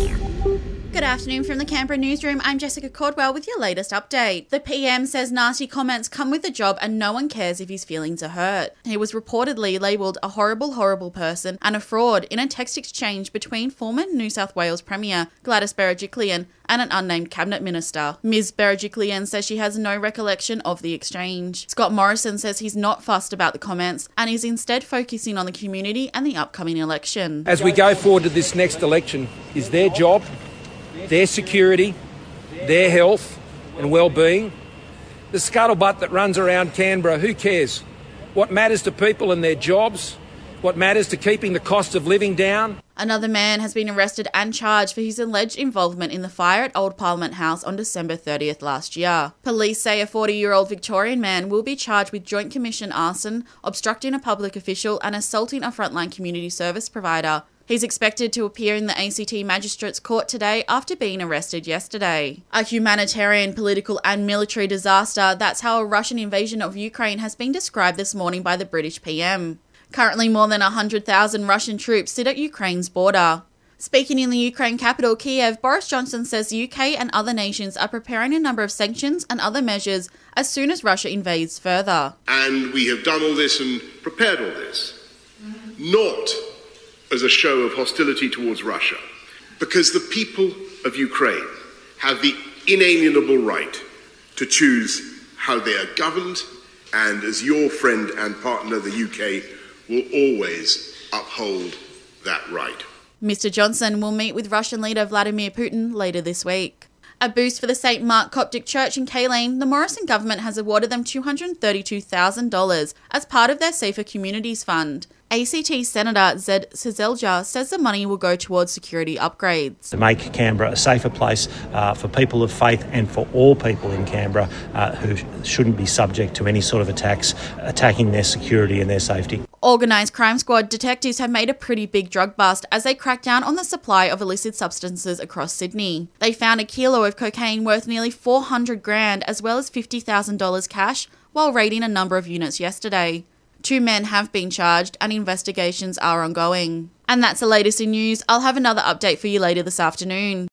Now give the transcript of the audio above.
Yeah. Good afternoon from the Canberra newsroom. I'm Jessica Cordwell with your latest update. The PM says nasty comments come with the job and no one cares if his feelings are hurt. He was reportedly labelled a horrible, horrible person and a fraud in a text exchange between former New South Wales Premier Gladys Berejiklian and an unnamed cabinet minister. Ms. Berejiklian says she has no recollection of the exchange. Scott Morrison says he's not fussed about the comments and is instead focusing on the community and the upcoming election. As we go forward to this next election, is their job their security, their health and well-being. The scuttlebutt that runs around Canberra, who cares? What matters to people and their jobs? What matters to keeping the cost of living down? Another man has been arrested and charged for his alleged involvement in the fire at Old Parliament House on December 30th last year. Police say a 40 year old Victorian man will be charged with Joint Commission arson, obstructing a public official, and assaulting a frontline community service provider. He's expected to appear in the ACT Magistrates Court today after being arrested yesterday. A humanitarian, political, and military disaster that's how a Russian invasion of Ukraine has been described this morning by the British PM. Currently, more than 100,000 Russian troops sit at Ukraine's border. Speaking in the Ukraine capital, Kiev, Boris Johnson says the UK and other nations are preparing a number of sanctions and other measures as soon as Russia invades further. And we have done all this and prepared all this, not as a show of hostility towards Russia, because the people of Ukraine have the inalienable right to choose how they are governed, and as your friend and partner, the UK, will always uphold that right. Mr. Johnson will meet with Russian leader Vladimir Putin later this week. A boost for the St. Mark Coptic Church in Kaleen, the Morrison government has awarded them $232,000 as part of their Safer Communities Fund. ACT Senator Zed Seselja says the money will go towards security upgrades. To make Canberra a safer place uh, for people of faith and for all people in Canberra uh, who shouldn't be subject to any sort of attacks attacking their security and their safety. Organised crime squad detectives have made a pretty big drug bust as they crack down on the supply of illicit substances across Sydney. They found a kilo of cocaine worth nearly 400 grand as well as $50,000 cash while raiding a number of units yesterday. Two men have been charged and investigations are ongoing. And that's the latest in news. I'll have another update for you later this afternoon.